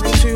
grabbing two